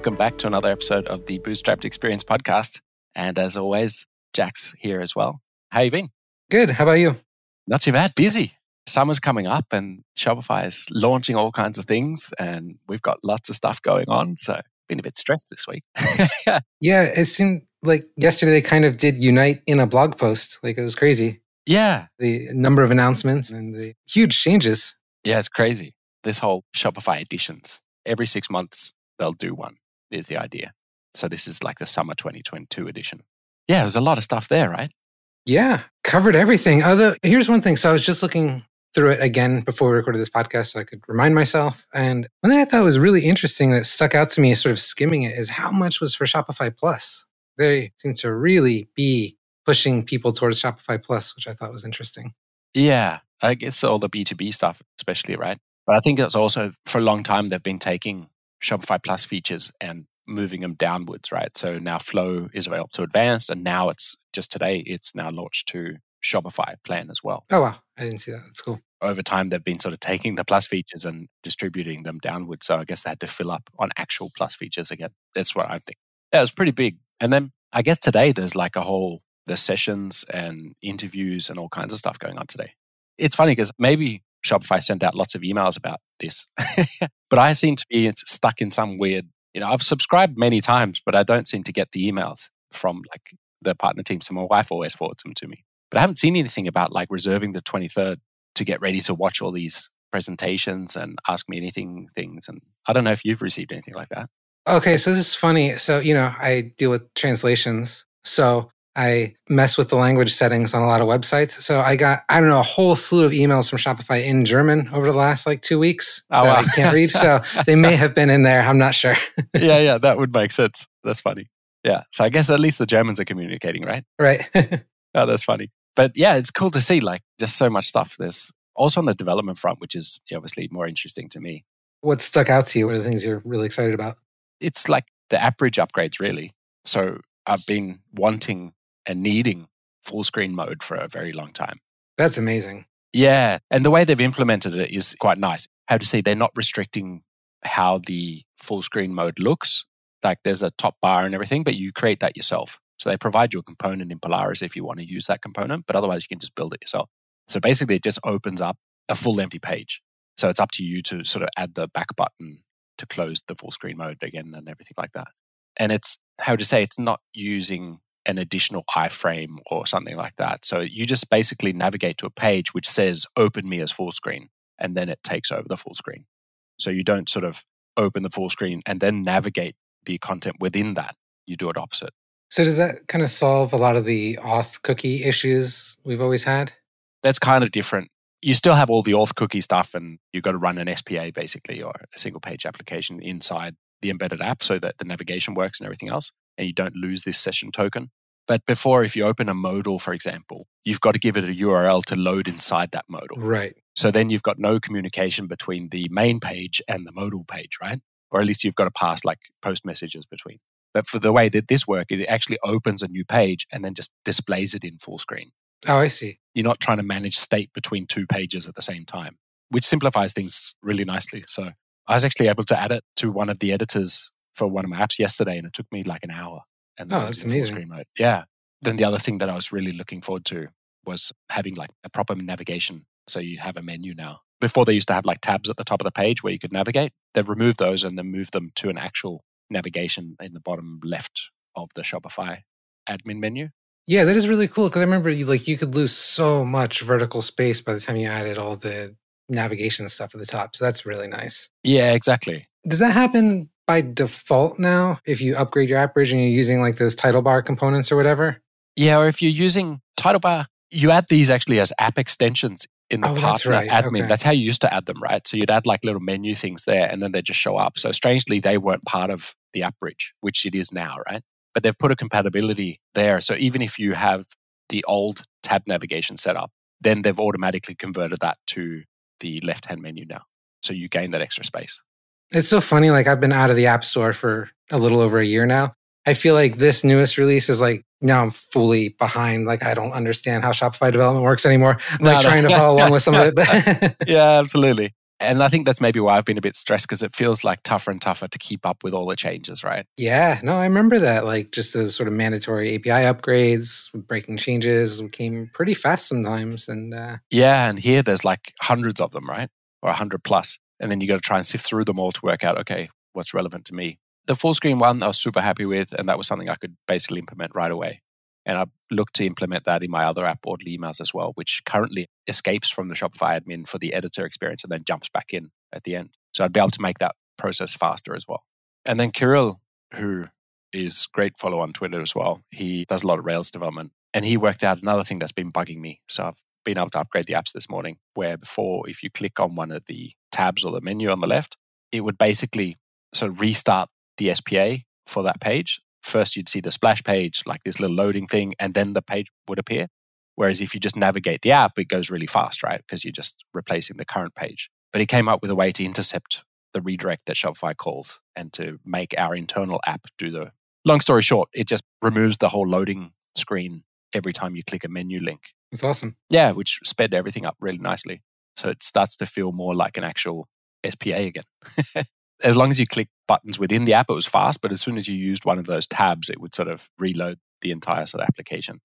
Welcome back to another episode of the Bootstrapped Experience podcast. And as always, Jack's here as well. How you been? Good. How about you? Not too bad. Busy. Summer's coming up and Shopify is launching all kinds of things and we've got lots of stuff going on. So been a bit stressed this week. yeah, it seemed like yesterday they kind of did unite in a blog post. Like it was crazy. Yeah. The number of announcements and the huge changes. Yeah, it's crazy. This whole Shopify editions. Every six months they'll do one, is the idea. So this is like the summer 2022 edition. Yeah, there's a lot of stuff there, right? Yeah, covered everything. Other here's one thing. So I was just looking through it again before we recorded this podcast so I could remind myself. And one thing I thought was really interesting that stuck out to me, sort of skimming it, is how much was for Shopify Plus. They seem to really be pushing people towards Shopify Plus, which I thought was interesting. Yeah, I guess all the B2B stuff, especially, right? But I think it's also for a long time they've been taking Shopify Plus features and moving them downwards, right? So now Flow is available to advanced, and now it's just today, it's now launched to Shopify plan as well. Oh, wow. I didn't see that. That's cool. Over time, they've been sort of taking the plus features and distributing them downwards. So I guess they had to fill up on actual plus features again. That's what I think. Yeah, it was pretty big. And then I guess today there's like a whole, the sessions and interviews and all kinds of stuff going on today. It's funny because maybe Shopify sent out lots of emails about this, but I seem to be stuck in some weird, you know, I've subscribed many times, but I don't seem to get the emails from like the partner team. So my wife always forwards them to me. But I haven't seen anything about like reserving the 23rd to get ready to watch all these presentations and ask me anything things. And I don't know if you've received anything like that. Okay, so this is funny. So, you know, I deal with translations. So I mess with the language settings on a lot of websites. So I got, I don't know, a whole slew of emails from Shopify in German over the last like two weeks oh, that wow. I can't read. So they may have been in there. I'm not sure. yeah, yeah, that would make sense. That's funny. Yeah. So I guess at least the Germans are communicating, right? Right. oh, that's funny but yeah, it's cool to see like just so much stuff. There's also on the development front, which is obviously more interesting to me. What stuck out to you? What are the things you're really excited about? It's like the app bridge upgrades, really. So I've been wanting and needing full screen mode for a very long time. That's amazing. Yeah. And the way they've implemented it is quite nice. How to say they're not restricting how the full screen mode looks. Like there's a top bar and everything, but you create that yourself. So they provide you a component in Polaris if you want to use that component, but otherwise you can just build it yourself. So basically, it just opens up a full empty page. So it's up to you to sort of add the back button to close the full screen mode again and everything like that. And it's how to say it's not using an additional iframe or something like that. So you just basically navigate to a page which says open me as full screen and then it takes over the full screen. So you don't sort of open the full screen and then navigate the content within that. You do it opposite. So does that kind of solve a lot of the auth cookie issues we've always had? That's kind of different. You still have all the auth cookie stuff and you've got to run an SPA basically or a single page application inside the embedded app so that the navigation works and everything else and you don't lose this session token. But before, if you open a modal, for example, you've got to give it a URL to load inside that modal. Right. So then you've got no communication between the main page and the modal page, right? Or at least you've got to pass like post messages between. But for the way that this works, it actually opens a new page and then just displays it in full screen. Oh, I see. You're not trying to manage state between two pages at the same time, which simplifies things really nicely. So I was actually able to add it to one of the editors for one of my apps yesterday, and it took me like an hour. And oh, that's amazing. Screen mode. Yeah. Then the other thing that I was really looking forward to was having like a proper navigation. So you have a menu now. Before they used to have like tabs at the top of the page where you could navigate. They've removed those and then moved them to an actual navigation in the bottom left of the Shopify admin menu. Yeah, that is really cool because I remember you, like you could lose so much vertical space by the time you added all the navigation stuff at the top. So that's really nice. Yeah, exactly. Does that happen by default now if you upgrade your app bridge and you're using like those title bar components or whatever? Yeah, or if you're using title bar, you add these actually as app extensions in the oh, partner that's right. admin. Okay. That's how you used to add them, right? So you'd add like little menu things there and then they just show up. So strangely, they weren't part of the app bridge, which it is now, right? But they've put a compatibility there. So even if you have the old tab navigation set up, then they've automatically converted that to the left hand menu now. So you gain that extra space. It's so funny. Like I've been out of the App Store for a little over a year now. I feel like this newest release is like now I'm fully behind. Like I don't understand how Shopify development works anymore. I'm like no, trying no. to follow along with some of it. yeah, absolutely. And I think that's maybe why I've been a bit stressed because it feels like tougher and tougher to keep up with all the changes, right? Yeah, no, I remember that. Like just those sort of mandatory API upgrades, breaking changes came pretty fast sometimes. And uh, yeah, and here there's like hundreds of them, right? Or a 100 plus. And then you got to try and sift through them all to work out, okay, what's relevant to me. The full screen one I was super happy with, and that was something I could basically implement right away. And I look to implement that in my other app, Orderly Emails, as well, which currently escapes from the Shopify admin for the editor experience and then jumps back in at the end. So I'd be able to make that process faster as well. And then Kirill, who is great follow on Twitter as well, he does a lot of Rails development. And he worked out another thing that's been bugging me. So I've been able to upgrade the apps this morning, where before, if you click on one of the tabs or the menu on the left, it would basically sort of restart the SPA for that page first you'd see the splash page, like this little loading thing, and then the page would appear. Whereas if you just navigate the app, it goes really fast, right? Because you're just replacing the current page. But he came up with a way to intercept the redirect that Shopify calls and to make our internal app do the. Long story short, it just removes the whole loading screen every time you click a menu link. It's awesome. Yeah, which sped everything up really nicely. So it starts to feel more like an actual SPA again. as long as you click buttons within the app, it was fast. But as soon as you used one of those tabs, it would sort of reload the entire sort of application.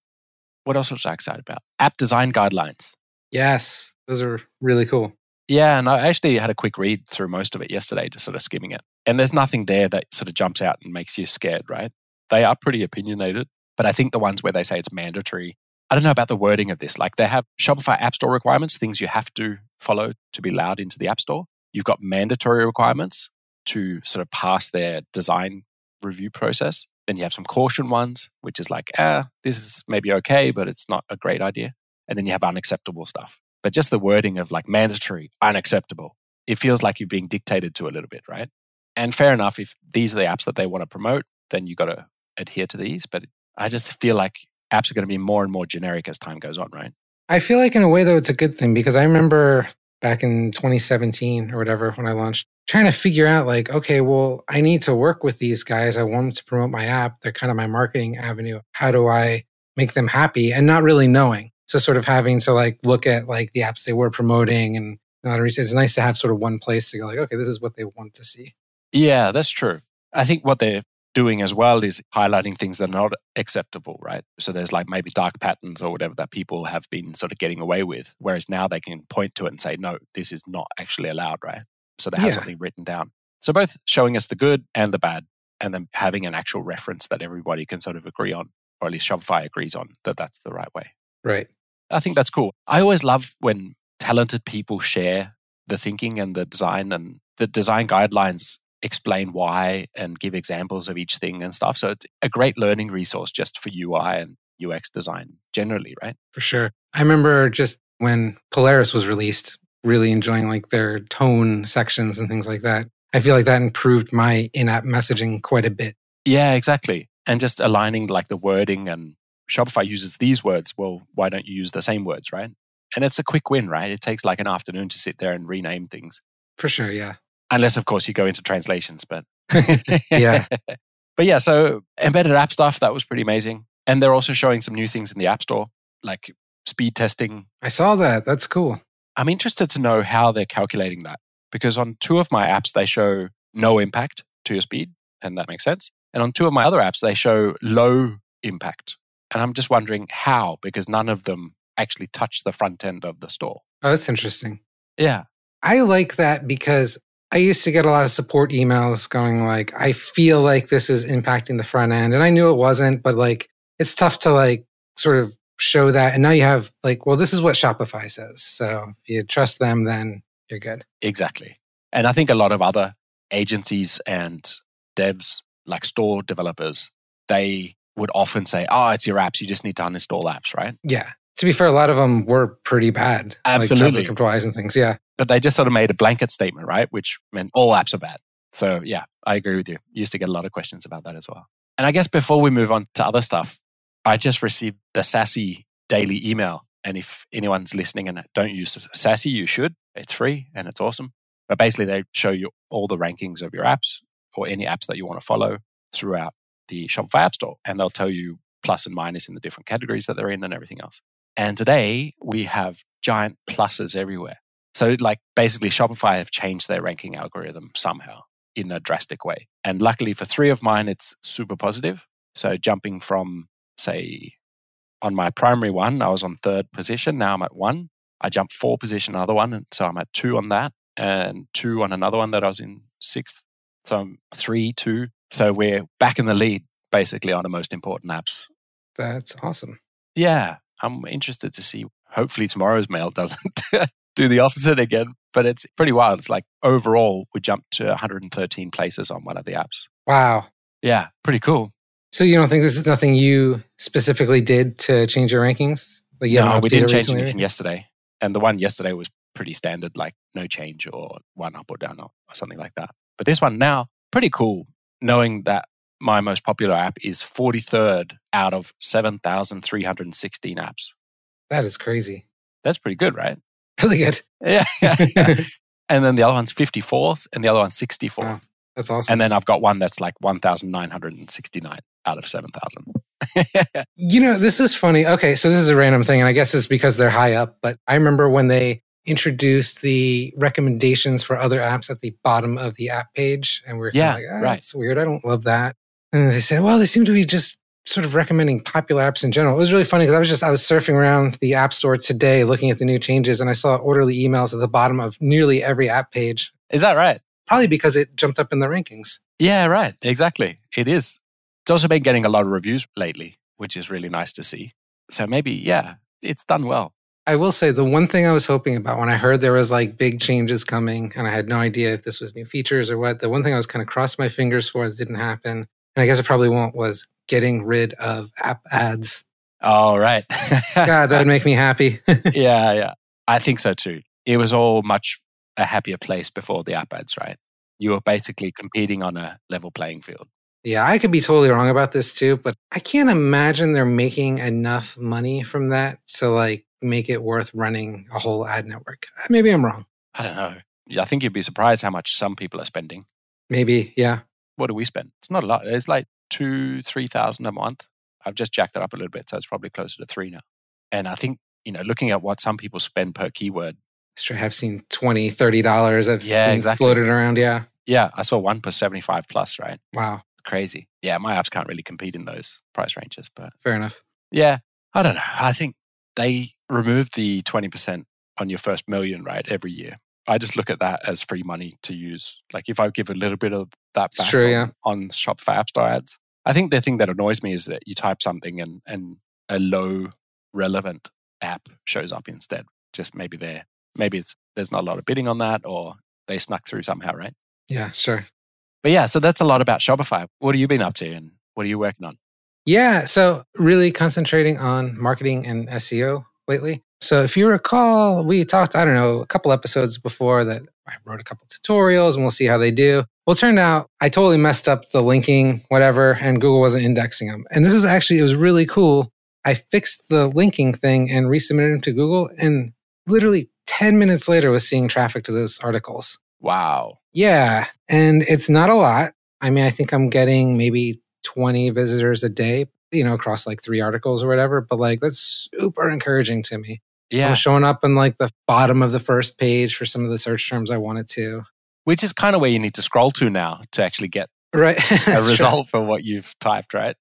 What else was I excited about? App design guidelines. Yes, those are really cool. Yeah, and I actually had a quick read through most of it yesterday, just sort of skimming it. And there's nothing there that sort of jumps out and makes you scared, right? They are pretty opinionated, but I think the ones where they say it's mandatory, I don't know about the wording of this. Like they have Shopify App Store requirements, things you have to follow to be allowed into the App Store. You've got mandatory requirements, to sort of pass their design review process. Then you have some caution ones, which is like, ah, this is maybe okay, but it's not a great idea. And then you have unacceptable stuff. But just the wording of like mandatory, unacceptable, it feels like you're being dictated to a little bit, right? And fair enough, if these are the apps that they want to promote, then you got to adhere to these. But I just feel like apps are going to be more and more generic as time goes on, right? I feel like in a way though it's a good thing because I remember back in 2017 or whatever when I launched, trying to figure out like, okay, well, I need to work with these guys. I want them to promote my app. They're kind of my marketing avenue. How do I make them happy and not really knowing? So sort of having to like look at like the apps they were promoting and not it's nice to have sort of one place to go like, okay, this is what they want to see. Yeah, that's true. I think what they're doing as well is highlighting things that are not acceptable, right? So there's like maybe dark patterns or whatever that people have been sort of getting away with. Whereas now they can point to it and say, no, this is not actually allowed, right? So they have yeah. something written down. So both showing us the good and the bad, and then having an actual reference that everybody can sort of agree on, or at least Shopify agrees on that that's the right way. Right. I think that's cool. I always love when talented people share the thinking and the design and the design guidelines explain why and give examples of each thing and stuff. So it's a great learning resource just for UI and UX design generally, right? For sure. I remember just when Polaris was released, really enjoying like their tone sections and things like that. I feel like that improved my in-app messaging quite a bit. Yeah, exactly. And just aligning like the wording and Shopify uses these words. Well, why don't you use the same words, right? And it's a quick win, right? It takes like an afternoon to sit there and rename things. For sure, yeah unless of course you go into translations but yeah. But yeah so embedded app stuff that was pretty amazing. And they're also showing some new things in the app store like speed testing. I saw that. That's cool. I'm interested to know how they're calculating that because on two of my apps they show no impact to your speed and that makes sense. And on two of my other apps they show low impact. And i'm just wondering how because none of them actually touch the front end of the store. Oh that's interesting. Yeah. I like that because I used to get a lot of support emails going like, I feel like this is impacting the front end. And I knew it wasn't, but like, it's tough to like sort of show that. And now you have like, well, this is what Shopify says. So if you trust them, then you're good. Exactly. And I think a lot of other agencies and devs, like store developers, they would often say, oh, it's your apps. You just need to uninstall apps, right? Yeah. To be fair, a lot of them were pretty bad. Absolutely. Like wise and things. Yeah but they just sort of made a blanket statement, right? Which meant all apps are bad. So yeah, I agree with you. used to get a lot of questions about that as well. And I guess before we move on to other stuff, I just received the SASI daily email. And if anyone's listening and don't use SASI, you should. It's free and it's awesome. But basically, they show you all the rankings of your apps or any apps that you want to follow throughout the Shopify App Store. And they'll tell you plus and minus in the different categories that they're in and everything else. And today we have giant pluses everywhere. So, like, basically, Shopify have changed their ranking algorithm somehow in a drastic way. And luckily for three of mine, it's super positive. So, jumping from, say, on my primary one, I was on third position. Now I'm at one. I jumped four position another one. And so I'm at two on that and two on another one that I was in sixth. So I'm three, two. So we're back in the lead basically on the most important apps. That's awesome. Yeah. I'm interested to see. Hopefully tomorrow's mail doesn't do the opposite again. But it's pretty wild. It's like overall, we jumped to 113 places on one of the apps. Wow. Yeah, pretty cool. So you don't think this is nothing you specifically did to change your rankings? Like you no, we didn't change recently? anything yesterday. And the one yesterday was pretty standard, like no change or one up or down or, or something like that. But this one now, pretty cool, knowing that my most popular app is 43rd out of 7,316 apps. That is crazy. That's pretty good, right? Really good. Yeah. and then the other one's 54th and the other one's 64th. Wow, that's awesome. And then I've got one that's like 1,969 out of 7,000. you know, this is funny. Okay, so this is a random thing, and I guess it's because they're high up, but I remember when they introduced the recommendations for other apps at the bottom of the app page, and we are yeah, like, oh, right. that's weird. I don't love that. And they said, well, they seem to be just sort of recommending popular apps in general. It was really funny because I was just I was surfing around the app store today looking at the new changes and I saw orderly emails at the bottom of nearly every app page. Is that right? Probably because it jumped up in the rankings. Yeah, right. Exactly. It is. It's also been getting a lot of reviews lately, which is really nice to see. So maybe, yeah, it's done well. I will say the one thing I was hoping about when I heard there was like big changes coming and I had no idea if this was new features or what, the one thing I was kind of crossed my fingers for that didn't happen, and I guess it probably won't, was getting rid of app ads. Oh, right. God, that would make me happy. yeah, yeah. I think so too. It was all much a happier place before the app ads, right? You were basically competing on a level playing field. Yeah, I could be totally wrong about this too, but I can't imagine they're making enough money from that to like make it worth running a whole ad network. Maybe I'm wrong. I don't know. I think you'd be surprised how much some people are spending. Maybe, yeah. What do we spend? It's not a lot. It's like two, three thousand a month. I've just jacked it up a little bit, so it's probably closer to three now. And I think you know, looking at what some people spend per keyword. Sure, I've seen 20 $30 I've yeah, exactly. floated around. Yeah. Yeah. I saw one per 75 plus, right? Wow crazy. Yeah, my apps can't really compete in those price ranges, but fair enough. Yeah, I don't know. I think they removed the 20% on your first million, right, every year. I just look at that as free money to use. Like if I give a little bit of that back true, on, yeah. on Shopify App Store ads. I think the thing that annoys me is that you type something and, and a low relevant app shows up instead. Just maybe there, maybe it's there's not a lot of bidding on that, or they snuck through somehow, right? Yeah, sure. But yeah, so that's a lot about Shopify. What have you been up to and what are you working on? Yeah, so really concentrating on marketing and SEO lately. So if you recall, we talked, I don't know, a couple episodes before that I wrote a couple tutorials and we'll see how they do. Well, it turned out I totally messed up the linking, whatever, and Google wasn't indexing them. And this is actually, it was really cool. I fixed the linking thing and resubmitted them to Google. And literally 10 minutes later was seeing traffic to those articles. Wow. Yeah. And it's not a lot. I mean, I think I'm getting maybe 20 visitors a day, you know, across like three articles or whatever. But like, that's super encouraging to me. Yeah. I'm showing up in like the bottom of the first page for some of the search terms I wanted to. Which is kind of where you need to scroll to now to actually get right. a result true. for what you've typed, right?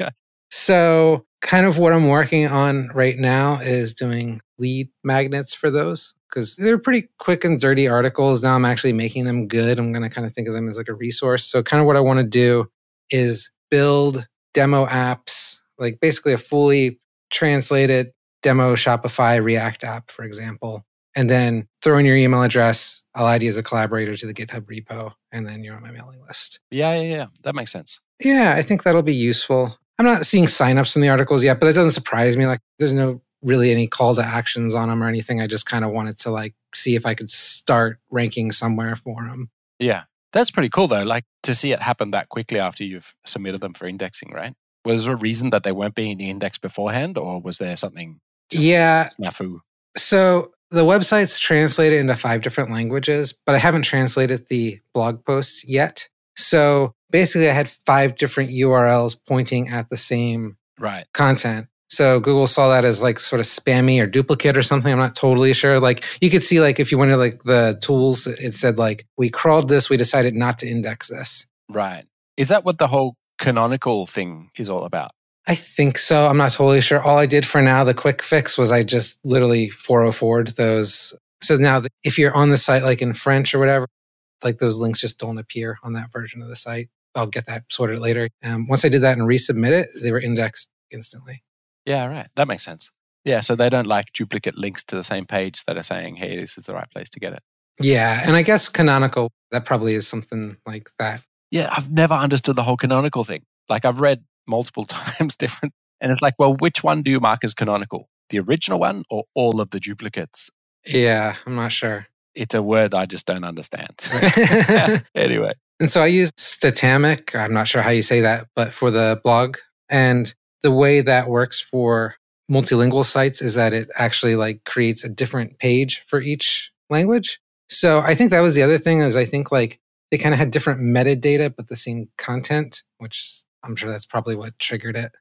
so, kind of what I'm working on right now is doing lead magnets for those because they're pretty quick and dirty articles. Now I'm actually making them good. I'm going to kind of think of them as like a resource. So, kind of what I want to do is build demo apps, like basically a fully translated demo Shopify React app, for example, and then throw in your email address. I'll add you as a collaborator to the GitHub repo, and then you're on my mailing list. Yeah, yeah, yeah. That makes sense. Yeah, I think that'll be useful. I'm not seeing signups from the articles yet, but that doesn't surprise me. Like, there's no really any call to actions on them or anything. I just kind of wanted to like see if I could start ranking somewhere for them. Yeah. That's pretty cool though. Like to see it happen that quickly after you've submitted them for indexing, right? Was there a reason that they weren't being indexed beforehand or was there something yeah snafu? So the website's translated into five different languages, but I haven't translated the blog posts yet. So basically I had five different URLs pointing at the same right content So Google saw that as like sort of spammy or duplicate or something. I'm not totally sure. Like you could see like if you went to like the tools, it said like we crawled this, we decided not to index this. Right. Is that what the whole canonical thing is all about? I think so. I'm not totally sure. All I did for now, the quick fix was I just literally 404'd those. So now if you're on the site like in French or whatever, like those links just don't appear on that version of the site. I'll get that sorted later. Um, once I did that and resubmit it, they were indexed instantly. Yeah, right. That makes sense. Yeah, so they don't like duplicate links to the same page that are saying, hey, this is the right place to get it. Yeah, and I guess canonical, that probably is something like that. Yeah, I've never understood the whole canonical thing. Like I've read multiple times different, and it's like, well, which one do you mark as canonical? The original one or all of the duplicates? Yeah, I'm not sure. It's a word I just don't understand. anyway. And so I use Statamic. I'm not sure how you say that, but for the blog. And the way that works for multilingual sites is that it actually like creates a different page for each language. So I think that was the other thing is I think like they kind of had different metadata but the same content, which I'm sure that's probably what triggered it.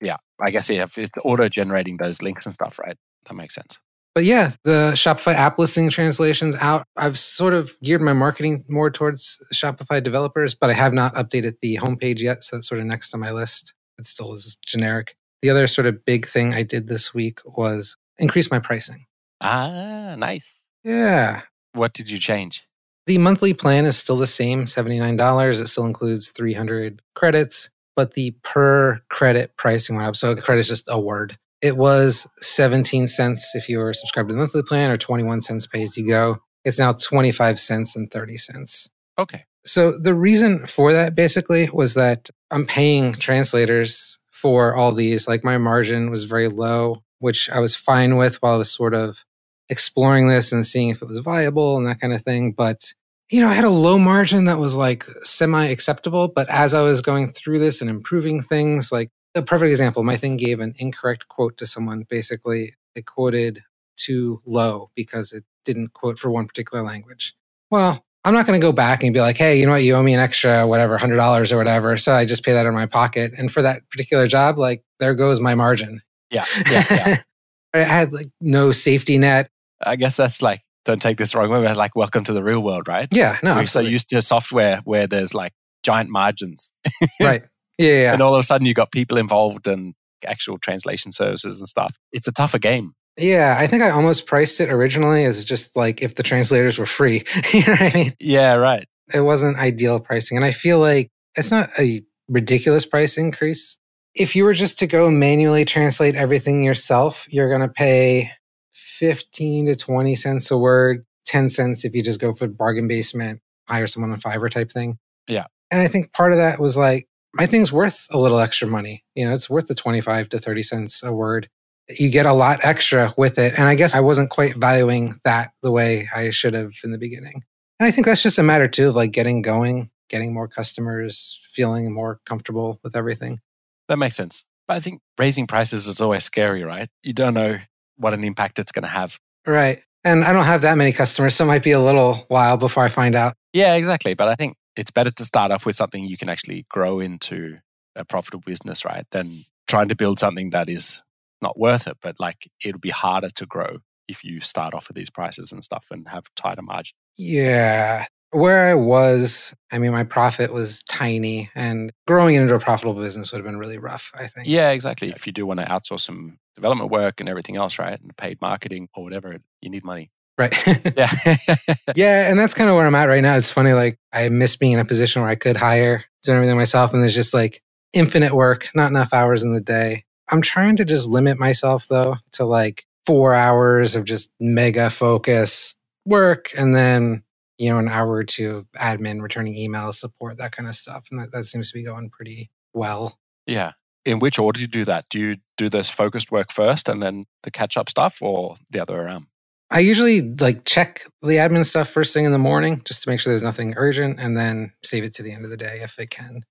Yeah, I guess yeah, it's auto generating those links and stuff, right? That makes sense. But yeah, the Shopify app listing translations out. I've sort of geared my marketing more towards Shopify developers, but I have not updated the homepage yet. So that's sort of next on my list. It still is generic. The other sort of big thing I did this week was increase my pricing. Ah, nice. Yeah. What did you change? The monthly plan is still the same, $79. It still includes 300 credits, but the per credit pricing went up. So credit is just a word. It was 17 cents if you were subscribed to the monthly plan or 21 cents pay as you go. It's now 25 cents and 30 cents. Okay. So the reason for that basically was that I'm paying translators for all these. Like my margin was very low, which I was fine with while I was sort of exploring this and seeing if it was viable and that kind of thing. But, you know, I had a low margin that was like semi acceptable. But as I was going through this and improving things, like a perfect example, my thing gave an incorrect quote to someone. Basically, it quoted too low because it didn't quote for one particular language. Well, I'm not going to go back and be like, hey, you know what? You owe me an extra, whatever, $100 or whatever. So I just pay that out of my pocket. And for that particular job, like, there goes my margin. Yeah. Yeah. yeah. I had like no safety net. I guess that's like, don't take this wrong way, but like, welcome to the real world, right? Yeah. No. We're so used to software where there's like giant margins. right. Yeah, yeah. And all of a sudden you got people involved and actual translation services and stuff. It's a tougher game. Yeah, I think I almost priced it originally as just like if the translators were free. you know what I mean? Yeah, right. It wasn't ideal pricing. And I feel like it's not a ridiculous price increase. If you were just to go manually translate everything yourself, you're going to pay 15 to 20 cents a word, 10 cents if you just go for bargain basement, hire someone on Fiverr type thing. Yeah. And I think part of that was like, my thing's worth a little extra money. You know, it's worth the 25 to 30 cents a word you get a lot extra with it. And I guess I wasn't quite valuing that the way I should have in the beginning. And I think that's just a matter too of like getting going, getting more customers, feeling more comfortable with everything. That makes sense. But I think raising prices is always scary, right? You don't know what an impact it's going to have. Right. And I don't have that many customers, so it might be a little while before I find out. Yeah, exactly. But I think it's better to start off with something you can actually grow into a profitable business, right? Than trying to build something that is not worth it, but like it'll be harder to grow if you start off with these prices and stuff and have tighter margin. Yeah. Where I was, I mean, my profit was tiny and growing into a profitable business would have been really rough, I think. Yeah, exactly. If you do want to outsource some development work and everything else, right? And paid marketing or whatever, you need money. Right. yeah. yeah. And that's kind of where I'm at right now. It's funny, like, I miss being in a position where I could hire, doing everything myself. And there's just like infinite work, not enough hours in the day. I'm trying to just limit myself though to like four hours of just mega focus work and then, you know, an hour or two of admin, returning emails, support, that kind of stuff. And that, that seems to be going pretty well. Yeah. In which order do you do that? Do you do this focused work first and then the catch up stuff or the other way around? I usually like check the admin stuff first thing in the morning just to make sure there's nothing urgent and then save it to the end of the day if it can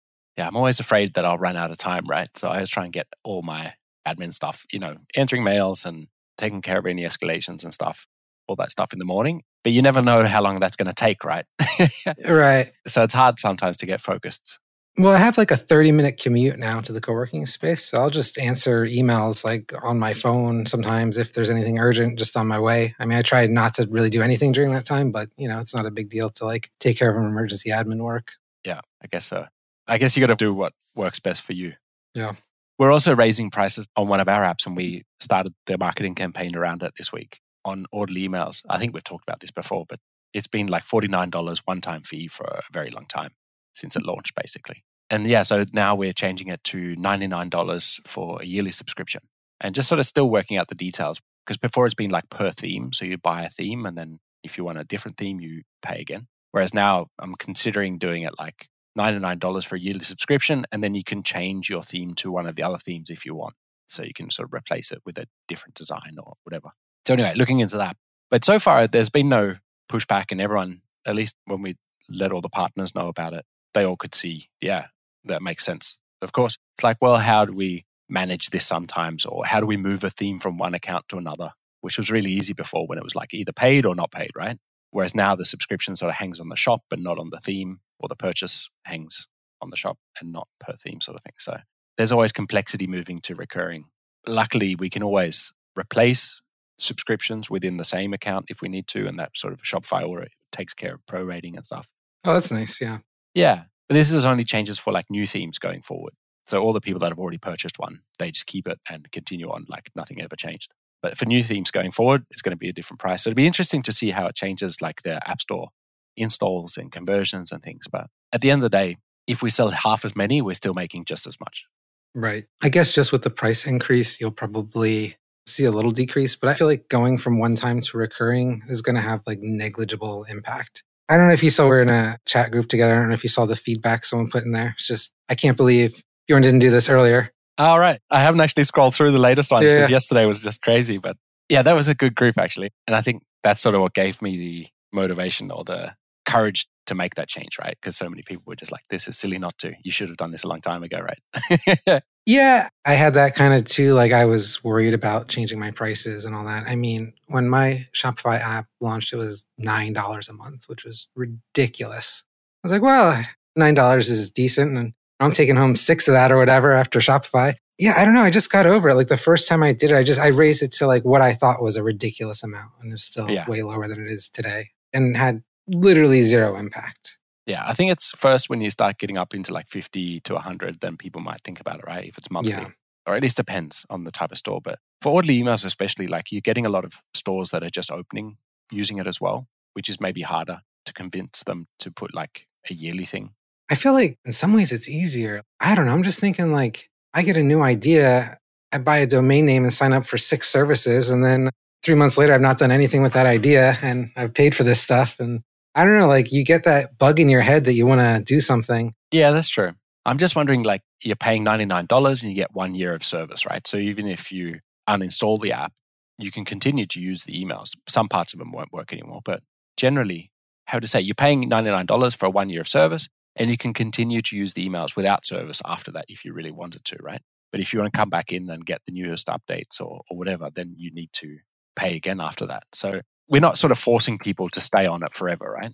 yeah, I'm always afraid that I'll run out of time, right? So I always try and get all my admin stuff, you know, answering mails and taking care of any escalations and stuff, all that stuff in the morning. But you never know how long that's going to take, right? right. So it's hard sometimes to get focused. Well, I have like a 30 minute commute now to the co working space. So I'll just answer emails like on my phone sometimes if there's anything urgent just on my way. I mean, I try not to really do anything during that time, but you know, it's not a big deal to like take care of an emergency admin work. Yeah, I guess so. I guess you got to do what works best for you. Yeah. We're also raising prices on one of our apps, and we started the marketing campaign around it this week on Orderly emails. I think we've talked about this before, but it's been like $49 one time fee for a very long time since it launched, basically. And yeah, so now we're changing it to $99 for a yearly subscription and just sort of still working out the details because before it's been like per theme. So you buy a theme and then if you want a different theme, you pay again. Whereas now I'm considering doing it like $99 for a yearly subscription and then you can change your theme to one of the other themes if you want. So you can sort of replace it with a different design or whatever. So anyway, looking into that. But so far, there's been no pushback, and everyone, at least when we let all the partners know about it, they all could see, yeah, that makes sense. Of course, it's like, well, how do we manage this sometimes, or how do we move a theme from one account to another, which was really easy before when it was like either paid or not paid, right? Whereas now the subscription sort of hangs on the shop but not on the theme, or the purchase hangs on the shop and not per theme sort of thing. So there's always complexity moving to recurring. Luckily, we can always replace subscriptions within the same account if we need to, and that sort of Shopify or it takes care of prorating and stuff. Oh, that's nice. Yeah. Yeah. But this is only changes for like new themes going forward. So all the people that have already purchased one, they just keep it and continue on like nothing ever changed. But for new themes going forward, it's going to be a different price. So it'll be interesting to see how it changes like the App Store installs and conversions and things. But at the end of the day, if we sell half as many, we're still making just as much. Right. I guess just with the price increase, you'll probably see a little decrease, but I feel like going from one time to recurring is going to have like negligible impact. I don't know if you saw we're in a chat group together. I don't know if you saw the feedback someone put in there. It's just, I can't believe Bjorn didn't do this earlier. All right. I haven't actually scrolled through the latest ones because yeah. yesterday was just crazy. But yeah, that was a good group actually. And I think that's sort of what gave me the motivation or the courage to make that change, right? Because so many people were just like, this is silly not to. You should have done this a long time ago, right? Yeah, I had that kind of too. Like I was worried about changing my prices and all that. I mean, when my Shopify app launched, it was nine dollars a month, which was ridiculous. I was like, well, nine dollars is decent, and I'm taking home six of that or whatever after Shopify. Yeah, I don't know. I just got over it. Like the first time I did it, I just I raised it to like what I thought was a ridiculous amount, and it's still yeah. way lower than it is today, and had literally zero impact. Yeah, I think it's first when you start getting up into like 50 to 100, then people might think about it, right? If it's monthly. Yeah. Or at least depends on the type of store. But for Orderly emails, especially, like you're getting a lot of stores that are just opening using it as well, which is maybe harder to convince them to put like a yearly thing. I feel like in some ways it's easier. I don't know. I'm just thinking like I get a new idea, I buy a domain name and sign up for six services. And then three months later, I've not done anything with that idea and I've paid for this stuff. And I don't know, like you get that bug in your head that you want to do something. Yeah, that's true. I'm just wondering, like, you're paying $99 and you get one year of service, right? So even if you uninstall the app, you can continue to use the emails. Some parts of them won't work anymore, but generally, how to say, you're paying $99 for a one year of service and you can continue to use the emails without service after that if you really wanted to, right? But if you want to come back in and get the newest updates or, or whatever, then you need to pay again after that. So we're not sort of forcing people to stay on it forever, right?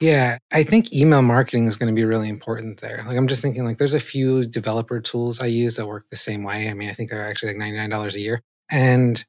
Yeah, I think email marketing is going to be really important there. Like I'm just thinking like there's a few developer tools I use that work the same way. I mean, I think they're actually like $99 a year and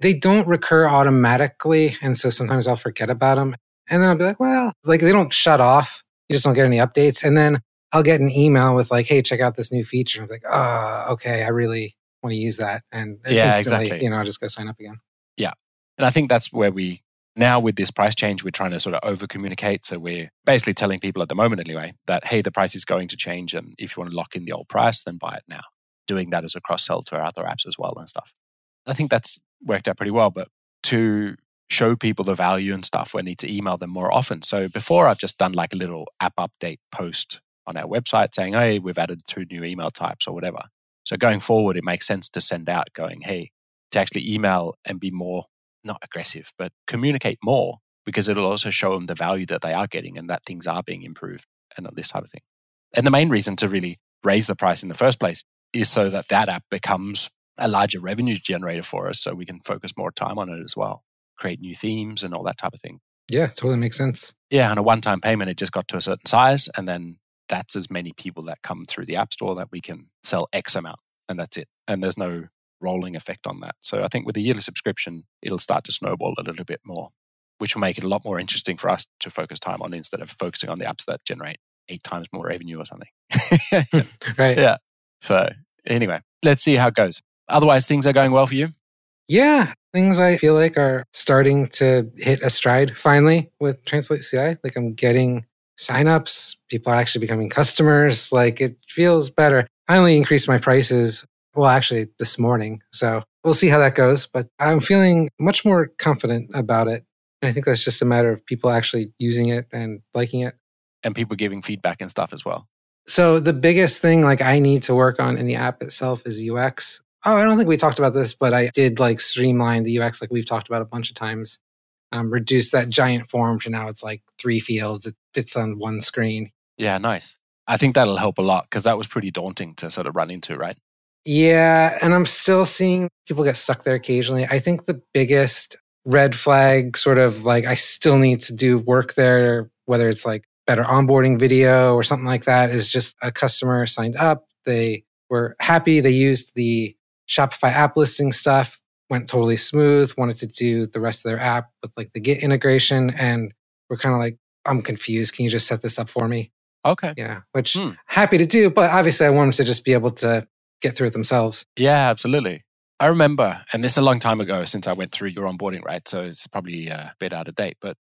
they don't recur automatically and so sometimes I'll forget about them and then I'll be like, well, like they don't shut off. You just don't get any updates and then I'll get an email with like, "Hey, check out this new feature." I'm like, "Oh, okay, I really want to use that." And yeah, exactly. You know, I'll just go sign up again. Yeah, and I think that's where we now, with this price change, we're trying to sort of over communicate. So we're basically telling people at the moment, anyway, that, hey, the price is going to change. And if you want to lock in the old price, then buy it now. Doing that as a cross sell to our other apps as well and stuff. I think that's worked out pretty well. But to show people the value and stuff, we need to email them more often. So before, I've just done like a little app update post on our website saying, hey, we've added two new email types or whatever. So going forward, it makes sense to send out going, hey, to actually email and be more not aggressive, but communicate more because it'll also show them the value that they are getting and that things are being improved and this type of thing. And the main reason to really raise the price in the first place is so that that app becomes a larger revenue generator for us so we can focus more time on it as well, create new themes and all that type of thing. Yeah, totally makes sense. Yeah, on a one time payment, it just got to a certain size and then that's as many people that come through the App Store that we can sell X amount, and that's it. And there's no rolling effect on that. So I think with a yearly subscription, it'll start to snowball a little bit more, which will make it a lot more interesting for us to focus time on instead of focusing on the apps that generate eight times more revenue or something. right. Yeah. So anyway, let's see how it goes. Otherwise, things are going well for you. Yeah, things I feel like are starting to hit a stride finally with Translate CI. Like I'm getting signups, people are actually becoming customers. Like it feels better. I only increased my prices, well, actually this morning. So we'll see how that goes. But I'm feeling much more confident about it. And I think that's just a matter of people actually using it and liking it. And people giving feedback and stuff as well. So the biggest thing like I need to work on in the app itself is UX. Oh, I don't think we talked about this, but I did like streamline the UX like we've talked about a bunch of times. Um, reduce that giant form to now it's like three fields. It fits on one screen. Yeah, nice. I think that'll help a lot because that was pretty daunting to sort of run into, right? Yeah, and I'm still seeing people get stuck there occasionally. I think the biggest red flag, sort of like I still need to do work there, whether it's like better onboarding video or something like that, is just a customer signed up. They were happy. They used the Shopify app listing stuff, went totally smooth, wanted to do the rest of their app with like the Git integration. And we're kind of like, I'm confused. Can you just set this up for me? Okay. Yeah, which Hmm. happy to do, but obviously I want them to just be able to get through it themselves. Yeah, absolutely. I remember, and this is a long time ago since I went through your onboarding, right? So it's probably uh, a bit out of date. But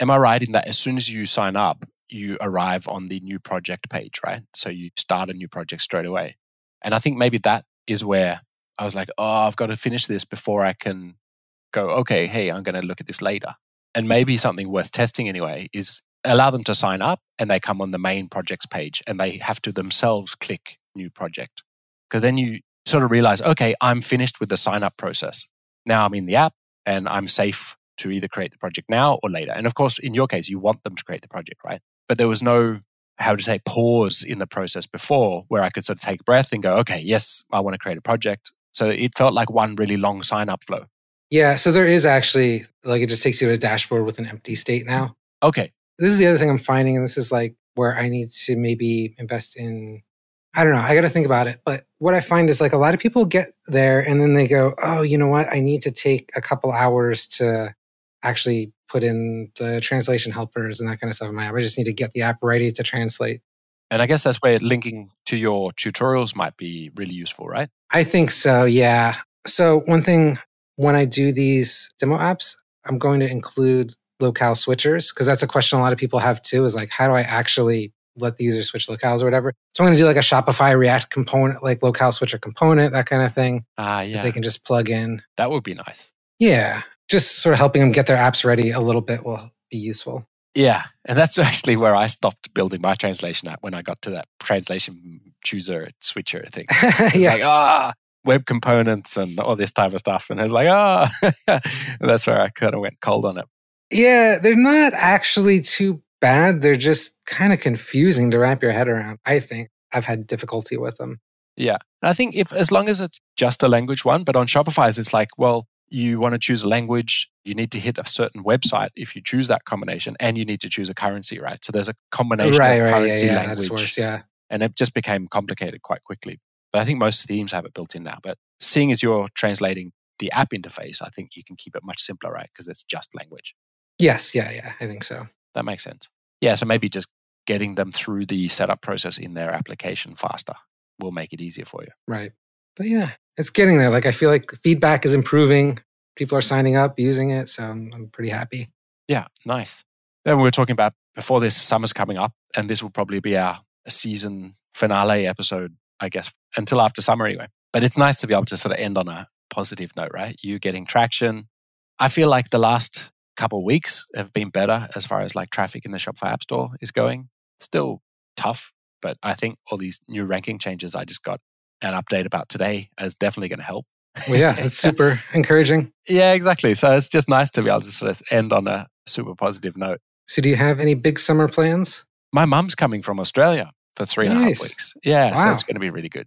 am I right in that as soon as you sign up, you arrive on the new project page, right? So you start a new project straight away. And I think maybe that is where I was like, oh, I've got to finish this before I can go, okay, hey, I'm going to look at this later. And maybe something worth testing anyway is allow them to sign up and they come on the main projects page and they have to themselves click new project. Because then you sort of realize, okay, I'm finished with the sign up process. Now I'm in the app and I'm safe to either create the project now or later. And of course, in your case, you want them to create the project, right? But there was no, how to say, pause in the process before where I could sort of take a breath and go, okay, yes, I want to create a project. So it felt like one really long sign up flow. Yeah, so there is actually like it just takes you to a dashboard with an empty state now. Okay. This is the other thing I'm finding, and this is like where I need to maybe invest in. I don't know. I got to think about it. But what I find is like a lot of people get there and then they go, oh, you know what? I need to take a couple hours to actually put in the translation helpers and that kind of stuff in my app. I just need to get the app ready to translate. And I guess that's where linking to your tutorials might be really useful, right? I think so. Yeah. So one thing when I do these demo apps, I'm going to include locale switchers because that's a question a lot of people have too is like, how do I actually let the user switch locales or whatever? So I'm going to do like a Shopify React component, like locale switcher component, that kind of thing. Ah, that yeah. They can just plug in. that would be nice. Yeah. Just sort of helping them get their apps ready a little bit will be useful. Yeah. And that's actually where I stopped building my translation app when I got to that translation chooser switcher thing. It's yeah. like, ah, web components and all this type of stuff. And I was like, ah, that's where I kind of went cold on it. yeah. They're not actually too bad. They're just kind of confusing to wrap your head around. I think I've had difficulty with them. Yeah. And I think if, as long as it's just a language one, but on Shopify's, it's like, well, you want to choose a language, you need to hit a certain website if you choose that combination, and you need to choose a currency, right? So there's a combination right, of right. Yeah, currency yeah. language. That's worse. Yeah. and it just became complicated quite quickly. But I think most themes have it built in now. But seeing as you're translating the app interface, I think you can keep it much simpler, right? Because it's just language. Yes. Yeah. Yeah. I think so. That makes sense. Yeah. So maybe just getting them through the setup process in their application faster will make it easier for you. Right. But yeah, it's getting there. Like I feel like feedback is improving. People are signing up, using it. So I'm, I'm pretty happy. Yeah. Nice. Then we were talking about before this summer's coming up, and this will probably be our season finale episode, I guess, until after summer anyway. But it's nice to be able to sort of end on a positive note, right? You getting traction. I feel like the last couple weeks have been better as far as like traffic in the Shopify App Store is going. Still tough, but I think all these new ranking changes I just got an update about today is definitely going to help. Well, yeah, it's super encouraging. Yeah, exactly. So it's just nice to be able to sort of end on a super positive note. So, do you have any big summer plans? My mum's coming from Australia for three and a half Nice. weeks. Yeah, so it's going to be really good.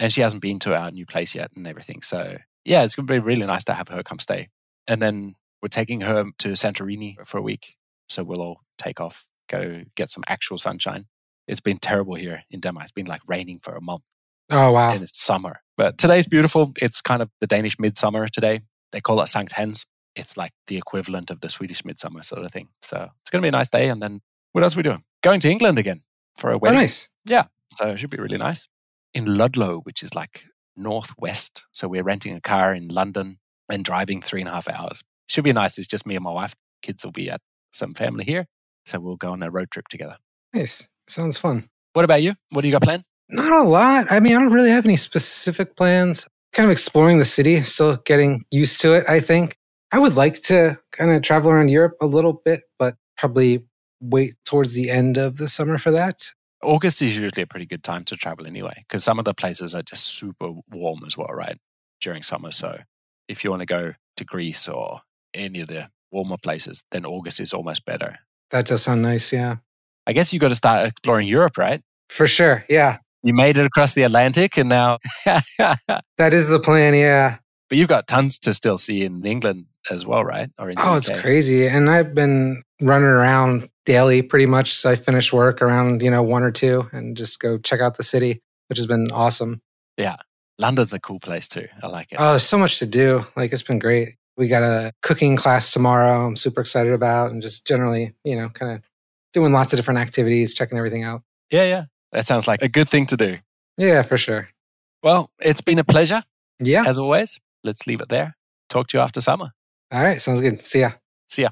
And she hasn't been to our new place yet and everything. So yeah, it's going to be really nice to have her come stay. And then we're taking her to Santorini for a week. So we'll all take off, go get some actual sunshine. It's been terrible here in Denmark. It's been like raining for a month Oh wow. and it's summer. But today's beautiful. It's kind of the Danish midsummer today. They call it Sankt Hans. It's like the equivalent of the Swedish midsummer sort of thing. So it's going to be a nice day. And then what else are we doing? Going to England again for a Oh, nice. Yeah. So it should be really nice. In Ludlow, which is like northwest. So we're renting a car in London and driving three and a half hours. Should be nice. It's just me and my wife. Kids will be at some family here. So we'll go on a road trip together. Nice. Sounds fun. What about you? What do you got planned? Not a lot. I mean, I don't really have any specific plans. Kind of exploring the city, still getting used to it, I think. I would like to kind of travel around Europe a little bit, but probably wait towards the end of the summer for that. August is usually a pretty good time to travel anyway, because some of the places are just super warm as well, right? During summer. So if you want to go to Greece or any of the warmer places, then August is almost better. That does sound nice. Yeah. I guess you got to start exploring Europe, right? For sure. Yeah. You made it across the Atlantic and now, That is the plan. Yeah. But you've got tons to still see in England as well, right? Or Oh, it's crazy. And I've been running around daily pretty much. So I finish work around, you know, one or two and just go check out the city, which has been awesome. Yeah. London's a cool place too. I like it. Oh, there's so much to do. Like it's been great. We got a cooking class tomorrow. I'm super excited about and just generally, you know, kind of doing lots of different activities, checking everything out. yeah, yeah. That sounds like a good thing to do. Yeah, for sure. Well, it's been a pleasure Yeah. as always. Let's leave it there. Talk to you after summer. All right. Sounds good. See ya. See ya.